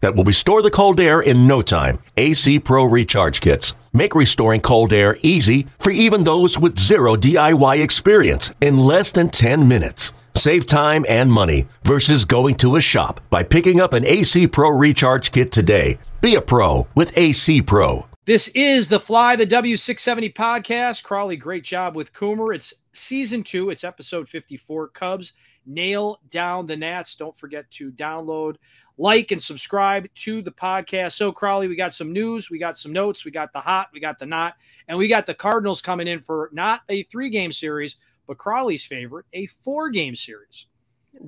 that will restore the cold air in no time. AC Pro Recharge Kits. Make restoring cold air easy for even those with zero DIY experience in less than 10 minutes. Save time and money versus going to a shop by picking up an AC Pro Recharge Kit today. Be a pro with AC Pro. This is the Fly the W670 podcast. Crawly, great job with Coomer. It's season two, it's episode 54. Cubs nail down the Nats. Don't forget to download, like, and subscribe to the podcast. So, Crawly, we got some news, we got some notes, we got the hot, we got the not, and we got the Cardinals coming in for not a three game series, but Crawly's favorite, a four game series.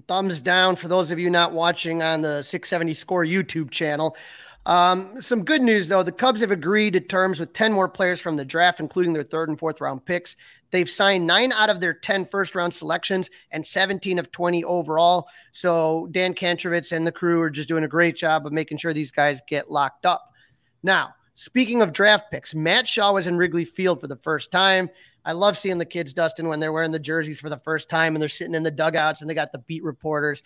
Thumbs down for those of you not watching on the 670 Score YouTube channel. Um, some good news, though. The Cubs have agreed to terms with 10 more players from the draft, including their third and fourth round picks. They've signed nine out of their 10 first round selections and 17 of 20 overall. So Dan Kantrovitz and the crew are just doing a great job of making sure these guys get locked up. Now, speaking of draft picks, Matt Shaw was in Wrigley Field for the first time. I love seeing the kids, Dustin, when they're wearing the jerseys for the first time and they're sitting in the dugouts and they got the beat reporters.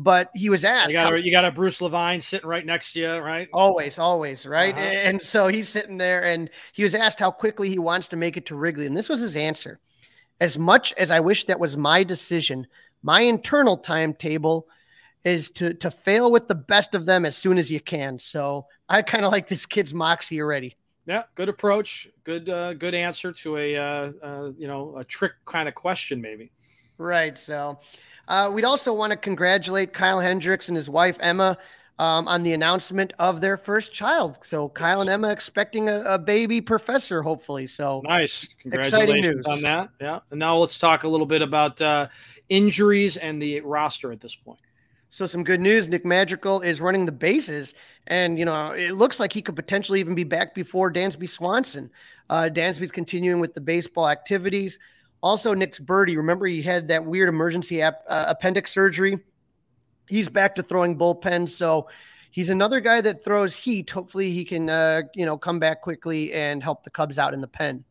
But he was asked. You got, a, you got a Bruce Levine sitting right next to you, right? Always, always, right? Uh-huh. And so he's sitting there and he was asked how quickly he wants to make it to Wrigley. And this was his answer. As much as I wish that was my decision, my internal timetable is to to fail with the best of them as soon as you can. So I kind of like this kid's moxie already. Yeah, good approach, good uh, good answer to a uh, uh, you know a trick kind of question maybe. Right. So uh, we'd also want to congratulate Kyle Hendricks and his wife Emma um, on the announcement of their first child. So Kyle and Emma expecting a, a baby professor, hopefully. So nice, congratulations on that. Yeah, and now let's talk a little bit about uh, injuries and the roster at this point. So some good news. Nick Madrigal is running the bases, and you know it looks like he could potentially even be back before Dansby Swanson. Uh, Dansby's continuing with the baseball activities. Also, Nick's Burdi. Remember, he had that weird emergency ap- uh, appendix surgery. He's back to throwing bullpens, so he's another guy that throws heat. Hopefully, he can uh, you know come back quickly and help the Cubs out in the pen.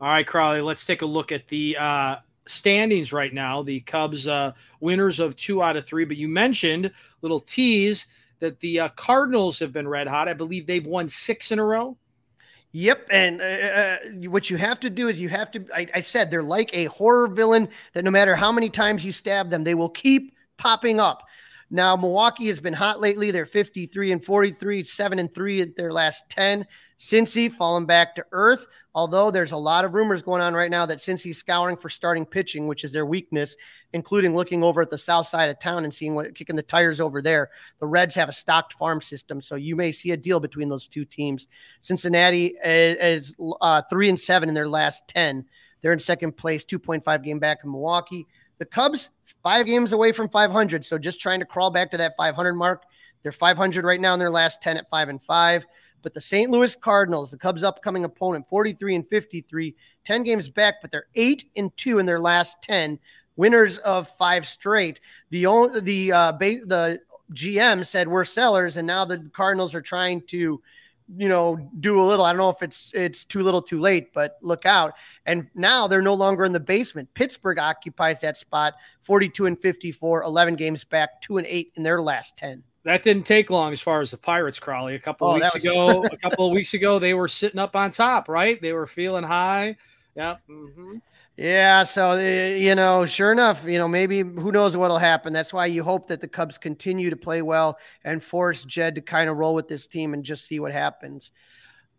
All right, Crawly. Let's take a look at the uh, standings right now. The Cubs uh, winners of two out of three. But you mentioned little tease that the uh, Cardinals have been red hot. I believe they've won six in a row. Yep, and uh, uh, what you have to do is you have to. I, I, said they're like a horror villain that no matter how many times you stab them, they will keep popping up. Now Milwaukee has been hot lately. They're 53 and 43, seven and three at their last 10. Cincy fallen back to earth. Although there's a lot of rumors going on right now that Cincy's scouring for starting pitching, which is their weakness, including looking over at the south side of town and seeing what kicking the tires over there. The Reds have a stocked farm system, so you may see a deal between those two teams. Cincinnati is, is uh, three and seven in their last ten. They're in second place, 2.5 game back in Milwaukee. The Cubs, five games away from 500, so just trying to crawl back to that 500 mark. They're 500 right now in their last 10 at five and five. But the St. Louis Cardinals, the Cubs' upcoming opponent, 43 and 53, 10 games back, but they're eight and two in their last 10, winners of five straight. The only the uh, ba- the GM said we're sellers, and now the Cardinals are trying to, you know, do a little. I don't know if it's it's too little, too late, but look out. And now they're no longer in the basement. Pittsburgh occupies that spot, 42 and 54, 11 games back, two and eight in their last 10 that didn't take long as far as the Pirates, Crawly. A couple oh, weeks was... ago, a couple of weeks ago, they were sitting up on top, right? They were feeling high. Yeah. Mm-hmm. Yeah. So, eh, you know, sure enough, you know, maybe who knows what'll happen. That's why you hope that the Cubs continue to play well and force Jed to kind of roll with this team and just see what happens.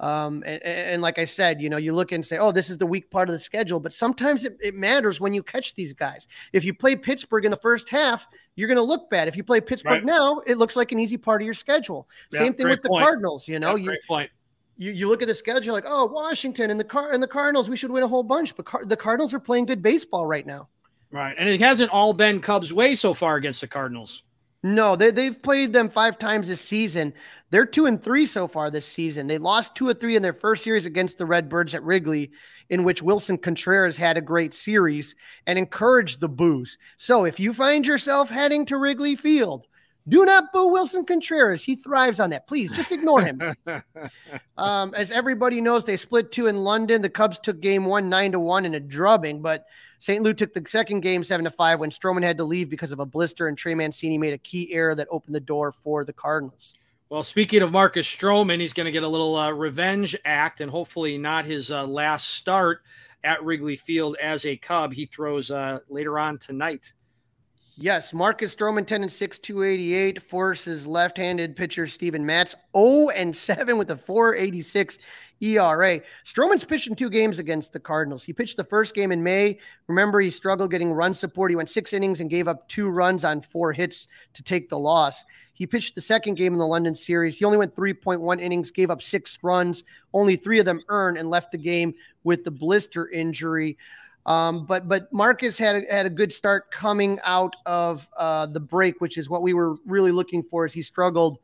Um, and, and, like I said, you know, you look and say, oh, this is the weak part of the schedule, but sometimes it, it matters when you catch these guys. If you play Pittsburgh in the first half, you're going to look bad. If you play Pittsburgh right. now, it looks like an easy part of your schedule. Yeah, Same thing with the point. Cardinals. You know, yeah, you, point. You, you look at the schedule like, oh, Washington and the car and the Cardinals, we should win a whole bunch. But Car- the Cardinals are playing good baseball right now. Right, and it hasn't all been Cubs' way so far against the Cardinals. No, they, they've played them five times this season. They're two and three so far this season. They lost two or three in their first series against the Redbirds at Wrigley, in which Willson Contreras had a great series and encouraged the boos. So if you find yourself heading to Wrigley Field, do not boo Willson Contreras. He thrives on that. Please just ignore him. um, as everybody knows, they split two in London. The Cubs took game one, nine to one in a drubbing, but St. Louis took the second game seven to five when Stroman had to leave because of a blister, and Trey Mancini made a key error that opened the door for the Cardinals. Well, speaking of Marcus Stroman, he's going to get a little uh, revenge act, and hopefully not his uh, last start at Wrigley Field as a Cub. He throws uh, later on tonight. Yes, Marcus Stroman, 10 and 6, 288, forces left handed pitcher Steven Matz 0 and 7 with a 486 ERA. Stroman's pitched in two games against the Cardinals. He pitched the first game in May. Remember, he struggled getting run support. He went six innings and gave up two runs on four hits to take the loss. He pitched the second game in the London series. He only went 3.1 innings, gave up six runs, only three of them earned, and left the game with the blister injury. Um, but but Marcus had a, had a good start coming out of uh, the break, which is what we were really looking for. As he struggled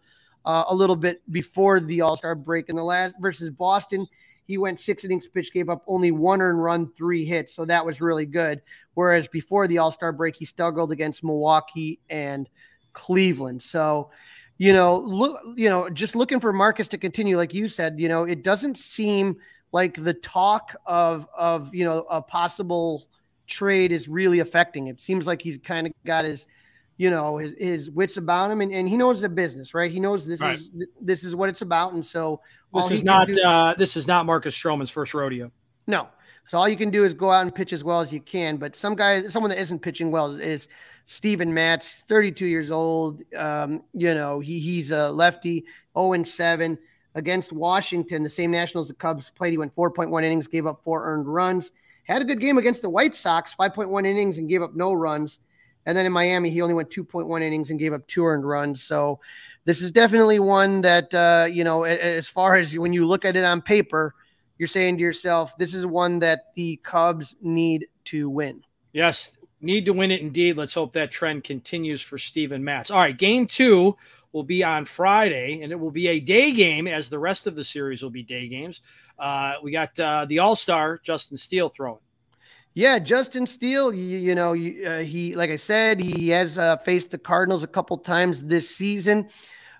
uh, a little bit before the All Star break in the last versus Boston, he went six innings pitch, gave up only one earned run, three hits, so that was really good. Whereas before the All Star break, he struggled against Milwaukee and Cleveland. So you know, look, you know, just looking for Marcus to continue, like you said, you know, it doesn't seem like the talk of of you know a possible trade is really affecting. It seems like he's kind of got his you know his, his wits about him and, and he knows the business right? He knows this right. is this is what it's about and so this is not do, uh, this is not marcus stroman's first rodeo. No. So all you can do is go out and pitch as well as you can but some guy someone that isn't pitching well is Steven Matz 32 years old. Um, you know he, he's a lefty 0 and 7 against Washington, the same Nationals the Cubs played. He went 4.1 innings, gave up four earned runs. Had a good game against the White Sox, 5.1 innings and gave up no runs. And then in Miami, he only went 2.1 innings and gave up two earned runs. So this is definitely one that, uh, you know, as far as when you look at it on paper, you're saying to yourself, this is one that the Cubs need to win. Yes, need to win it indeed. Let's hope that trend continues for Steven Matz. All right, game two will be on Friday, and it will be a day game, as the rest of the series will be day games. Uh, we got uh, the All Star Justin Steele throwing. Yeah, Justin Steele. You, you know, uh, he like I said, he has uh, faced the Cardinals a couple times this season.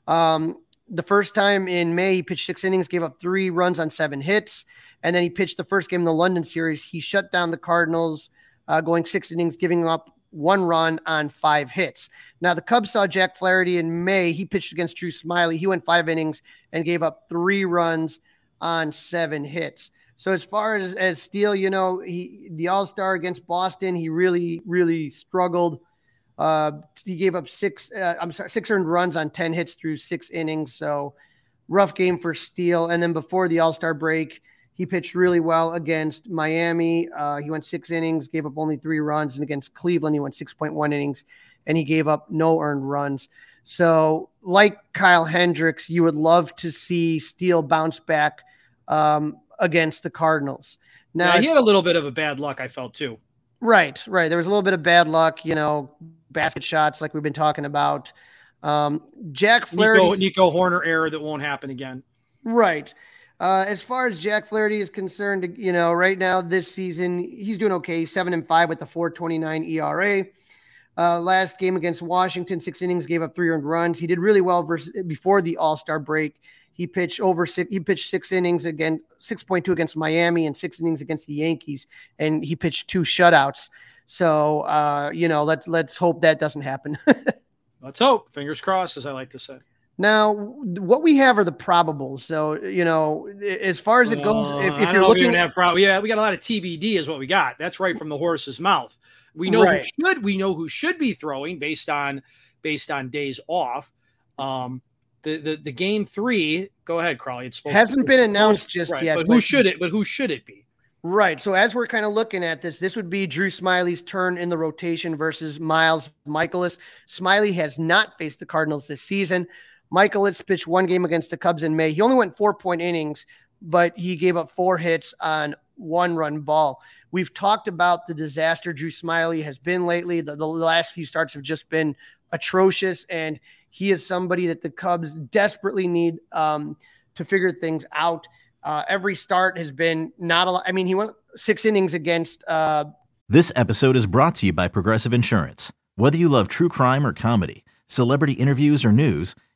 Um, the first time in May, he pitched six innings, gave up three runs on seven hits, and then he pitched the first game in the London series. He shut down the Cardinals, uh, going six innings, giving up one run on five hits. Now, the Cubs saw Jack Flaherty in May. He pitched against Drew Smyly. He went five innings and gave up three runs on seven hits. So as far as as Steele, you know, he the All Star against Boston, he really really struggled. Uh, he gave up six. Uh, I'm sorry, six earned runs on ten hits through six innings. So rough game for Steele. And then before the All Star break, he pitched really well against Miami. Uh, he went six innings, gave up only three runs, and against Cleveland, he went 6.1 innings and he gave up no earned runs. So, like Kyle Hendricks, you would love to see Steele bounce back um, against the Cardinals. Now, yeah, he had a little bit of a bad luck, I felt too. Right, right. There was a little bit of bad luck, you know, basket shots like we've been talking about. Um, Jack Flaherty, Nico, Nico Hoerner error that won't happen again. Right. Uh, as far as Jack Flaherty is concerned, you know, right now this season he's doing okay, seven and five with the 4.29 ERA. Uh, last game against Washington, six innings, gave up three earned runs. He did really well versus before the All Star break. He pitched over six. He pitched six innings again, six point two against Miami, and six innings against the Yankees, and he pitched two shutouts. So, uh, you know, let's let's hope that doesn't happen. let's hope. Fingers crossed, as I like to say. Now, what we have are the probables. So, you know, as far as it goes, if, if you're looking at prob- yeah, we got a lot of TBD, is what we got. That's right from the horse's mouth. We know right. who should we know who should be throwing based on based on days off. Um, the the, the game three. Go ahead, Crawly. It's hasn't been announced just right, yet. But, but who should it? But who should it be? Right. So as we're kind of looking at this, this would be Drew Smyly's turn in the rotation versus Miles Mikolas. Smyly has not faced the Cardinals this season. Mikolas pitched one game against the Cubs in May. He only went four point innings, but he gave up four hits on one run ball. We've talked about the disaster Drew Smyly has been lately. The, the last few starts have just been atrocious, and he is somebody that the Cubs desperately need um, to figure things out. Uh, every start has been not a lot. I mean, he went six innings against. Uh, this episode is brought to you by Progressive Insurance. Whether you love true crime or comedy, celebrity interviews or news,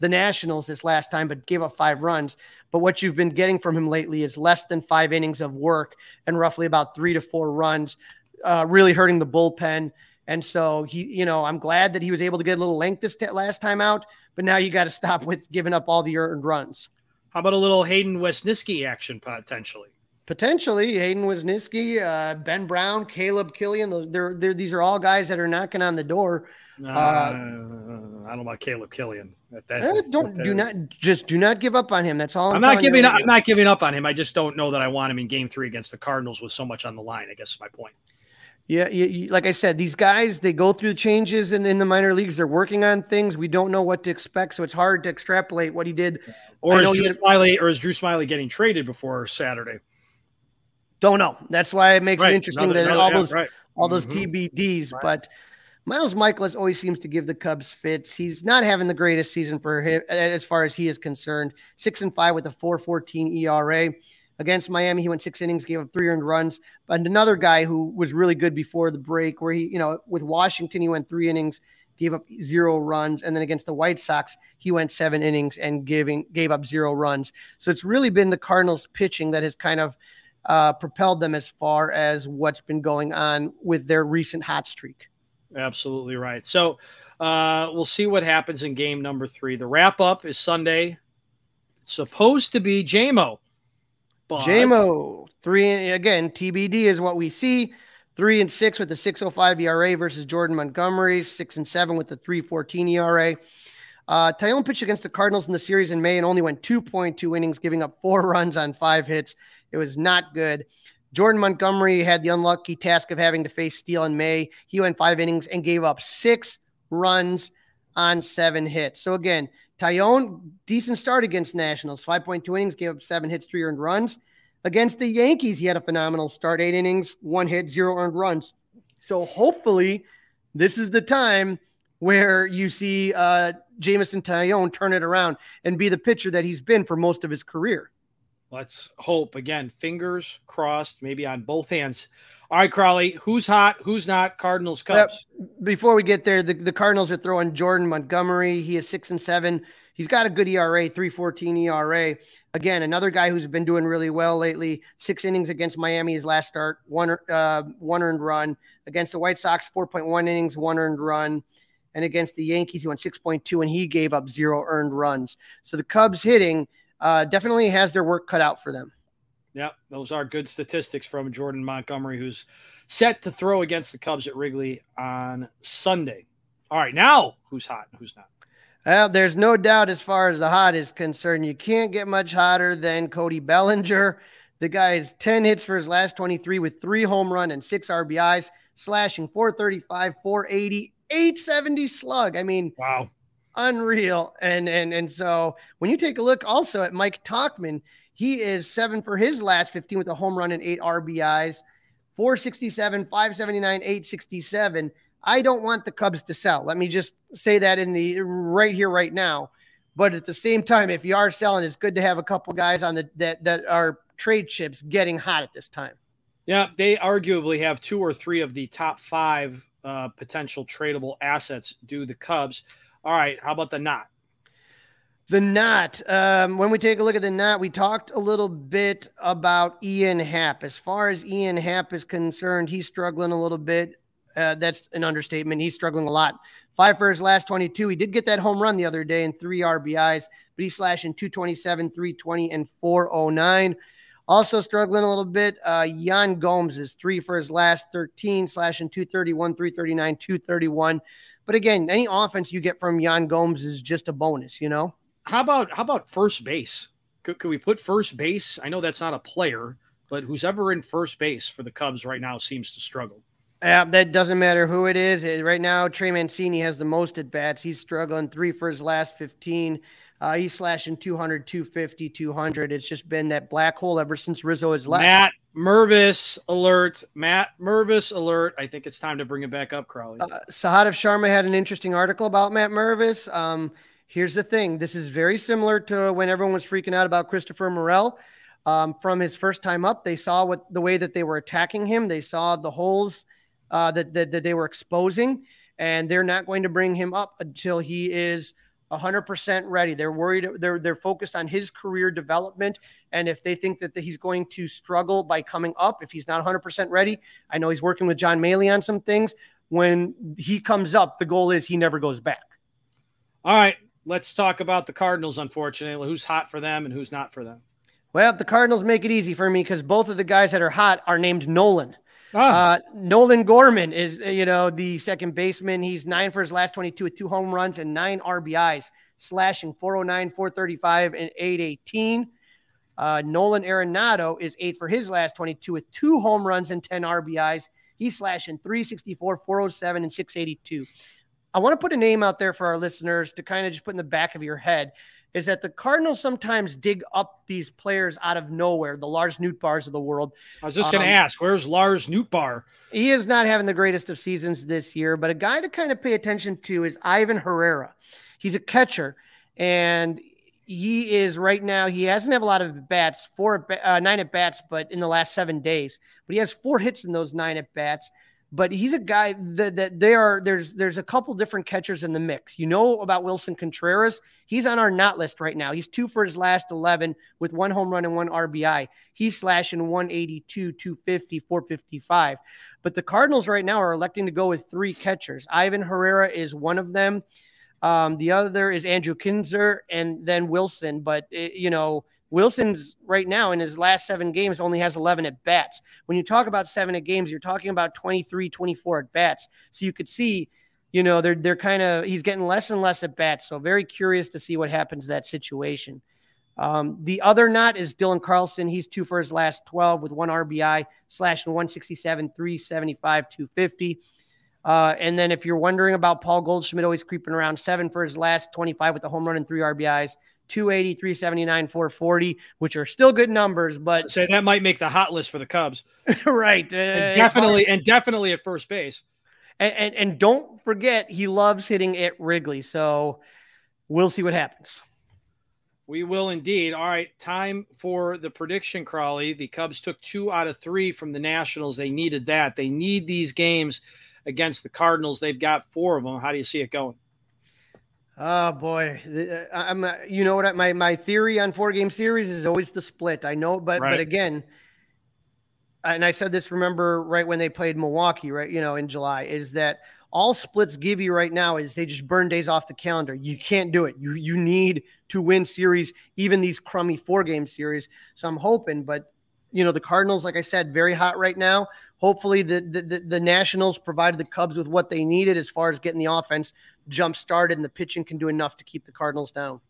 The Nationals this last time, but gave up five runs. But what you've been getting from him lately is less than five innings of work and roughly about three to four runs, uh, really hurting the bullpen. And so he, you know, I'm glad that he was able to get a little length this t- last time out, but now you got to stop with giving up all the earned runs. How about a little Hayden Wesneski action potentially? Potentially, Hayden Wesneski, uh, Ben Brown, Caleb Killian. Those, they're, they're, these are all guys that are knocking on the door. Uh, uh, I don't know about Caleb Killian. That, that, uh, don't do not just do not give up on him. That's all. I'm, I'm not giving up. I'm not giving up on him. I just don't know that I want him in Game Three against the Cardinals with so much on the line. I guess is my point. Yeah, you, you, like I said, these guys they go through changes in, in the minor leagues. They're working on things. We don't know what to expect, so it's hard to extrapolate what he did. Or is Drew had, Smyly, or is Drew Smyly getting traded before Saturday? Don't know. That's why it makes right. it interesting that all yeah, those right. all those mm-hmm. TBDs. Right. But Miles Mikolas always seems to give the Cubs fits. He's not having the greatest season for him as far as he is concerned. Six and five with a 4.14 ERA. Against Miami, he went six innings, gave up three earned runs. But another guy who was really good before the break, where he, you know, with Washington, he went three innings, gave up zero runs, and then against the White Sox, he went seven innings and giving gave up zero runs. So it's really been the Cardinals pitching that has kind of uh, propelled them as far as what's been going on with their recent hot streak. Absolutely right. So uh, we'll see what happens in game number three. The wrap up is Sunday. It's supposed to be JMO but... JMO three again. TBD is what we see. Three and six with the 605 ERA versus Jordan Montgomery. Six and seven with the 314 ERA. Uh, Taillon pitched against the Cardinals in the series in May and only went 2.2 innings, giving up four runs on five hits. It was not good. Jordan Montgomery had the unlucky task of having to face Steele in May. He went five innings and gave up six runs on seven hits. So again, Taillon, decent start against Nationals, 5.2 innings, gave up seven hits, three earned runs. Against the Yankees, he had a phenomenal start, eight innings, one hit, zero earned runs. So hopefully, this is the time where you see uh, Jameson Taillon turn it around and be the pitcher that he's been for most of his career. Let's hope again, fingers crossed, maybe on both hands. All right, Crawly, who's hot? Who's not? Cardinals, Cubs. before we get there, the, the Cardinals are throwing Jordan Montgomery. He is six and seven. He's got a good ERA, 314 ERA. Again, another guy who's been doing really well lately. Six innings against Miami his last start, one uh, one earned run. Against the White Sox, 4.1 innings, one earned run. And against the Yankees, he went 6.2 and he gave up zero earned runs. So the Cubs hitting uh, definitely has their work cut out for them. Yeah, those are good statistics from Jordan Montgomery, who's set to throw against the Cubs at Wrigley on Sunday. All right, now who's hot and who's not? Well, there's no doubt as far as the hot is concerned. You can't get much hotter than Cody Bellinger. The guy is 10 hits for his last 23 with three home run and six RBIs, slashing 435, 480, 870 slug. I mean, wow, unreal. And and and so when you take a look also at Mike Tauchman, he is seven for his last 15 with a home run and eight RBIs, 467, 579, 867. I don't want the Cubs to sell. Let me just say that in the right here, right now. But at the same time, if you are selling, it's good to have a couple guys on the that that are trade chips getting hot at this time. Yeah, they arguably have two or three of the top five uh, potential tradable assets. Do the Cubs? All right, how about the knot? The knot. Um, when we take a look at the knot, we talked a little bit about Ian Happ. As far as Ian Happ is concerned, he's struggling a little bit. Uh, that's an understatement. He's struggling a lot. Five for his last 22. He did get that home run the other day and three RBIs, but he's slashing 227, 320, and 409. Also struggling a little bit. Uh, Yan Gomes is three for his last 13, slashing 231, 339, 231. But again, any offense you get from Yan Gomes is just a bonus, you know? how about how about first base? Could, could we put first base? I know that's not a player, but who's ever in first base for the Cubs right now seems to struggle. Yeah, that doesn't matter who it is. Right now, Trey Mancini has the most at bats. He's struggling three for his last 15. Uh, he's slashing 200, 250, 200. It's just been that black hole ever since Rizzo has left. Matt Mervis alert. Matt Mervis alert. I think it's time to bring it back up, Crawly. Uh, Sahadev Sharma had an interesting article about Matt Mervis. Um, here's the thing this is very similar to when everyone was freaking out about Christopher Morel. Um, from his first time up, they saw what the way that they were attacking him. They saw the holes uh, that, that, that they were exposing, and they're not going to bring him up until he is 100% ready. They're worried. They're they're focused on his career development, and if they think that he's going to struggle by coming up, if he's not 100% ready, I know he's working with John Mallee on some things. When he comes up, the goal is he never goes back. All right, let's talk about the Cardinals. Unfortunately, who's hot for them and who's not for them? Well, the Cardinals make it easy for me because both of the guys that are hot are named Nolan. Ah. Uh, Nolan Gorman is, you know, the second baseman. He's nine for his last 22 with two home runs and nine RBIs, slashing 409, 435, and 818. Uh, Nolan Arenado is eight for his last 22 with two home runs and 10 RBIs. He's slashing 364, 407, and 682. I want to put a name out there for our listeners to kind of just put in the back of your head is that the Cardinals sometimes dig up these players out of nowhere, the Lars Nootbaars of the world. I was just going to um, ask, where's Lars Nootbaar? He is not having the greatest of seasons this year, but a guy to kind of pay attention to is Ivan Herrera. He's a catcher, and he is right now. He hasn't have a lot of bats, four uh, nine at bats, but in the last seven days, but he has four hits in those nine at bats but he's a guy that, that they are there's there's a couple different catchers in the mix. You know about Willson Contreras. He's on our not list right now. He's two for his last 11 with one home run and one RBI. He's slashing 182, 250, 455. But the Cardinals right now are electing to go with three catchers. Ivan Herrera is one of them. Um, the other is Andrew Knizner and then Willson. But, it, eh, you know, Willson's right now in his last seven games only has 11 at bats. When you talk about seven at games, you're talking about 23, 24 at bats. So you could see, you know, they're they're kind of he's getting less and less at bats. So very curious to see what happens to that situation. Um, the other knot is Dylan Carlson. He's two for his last 12 with one RBI, slashing 167, 375, 250. Uh, and then if you're wondering about Paul Goldschmidt, always creeping around seven for his last 25 with a home run and three RBIs. 280, 379, 440, which are still good numbers, but say that might make the hot list for the Cubs. right. And definitely, and definitely at first base. And, and, and don't forget, he loves hitting at Wrigley. So we'll see what happens. We will indeed. All right, time for the prediction, Crawly. The Cubs took two out of three from the Nationals. They needed that. They need these games against the Cardinals. They've got four of them. How do you see it going? Oh boy, uh, I'm. Uh, you know what? My my theory on four game series is always the split. I know, but right. but again, and I said this. Remember, right when they played Milwaukee, right? You know, in July, is that all splits give you right now is they just burn days off the calendar. You can't do it. You you need to win series, even these crummy four game series. So I'm hoping, but you know, the Cardinals, like I said, very hot right now. Hopefully, the, the the Nationals provided the Cubs with what they needed as far as getting the offense jump started, and the pitching can do enough to keep the Cardinals down.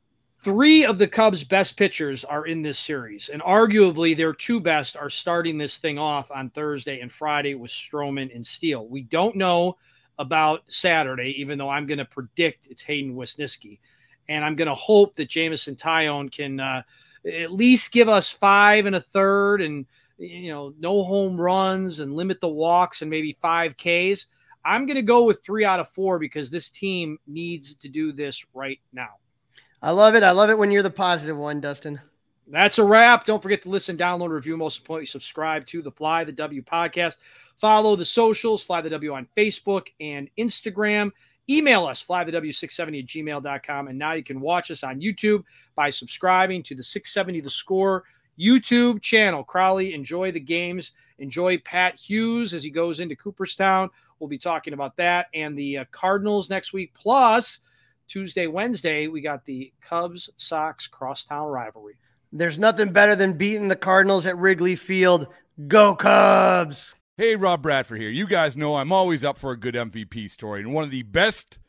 Three of the Cubs' best pitchers are in this series, and arguably their two best are starting this thing off on Thursday and Friday with Stroman and Steele. We don't know about Saturday, even though I'm going to predict it's Hayden Wesneski, and I'm going to hope that Jameson Taillon can uh, at least give us five and a third, and you know, no home runs, and limit the walks, and maybe five Ks. I'm going to go with three out of four because this team needs to do this right now. I love it. I love it when you're the positive one, Dustin. That's a wrap. Don't forget to listen, download, review, most importantly, subscribe to the Fly the W podcast. Follow the socials, Fly the W on Facebook and Instagram. Email us, flythew670 at gmail.com. And now you can watch us on YouTube by subscribing to the 670 The Score YouTube channel. Crawly, enjoy the games. Enjoy Pat Hughes as he goes into Cooperstown. We'll be talking about that and the uh, Cardinals next week. Plus, Tuesday, Wednesday, we got the Cubs Sox crosstown rivalry. There's nothing better than beating the Cardinals at Wrigley Field. Go Cubs! Hey, Rob Bradford here. You guys know I'm always up for a good MVP story, and one of the best –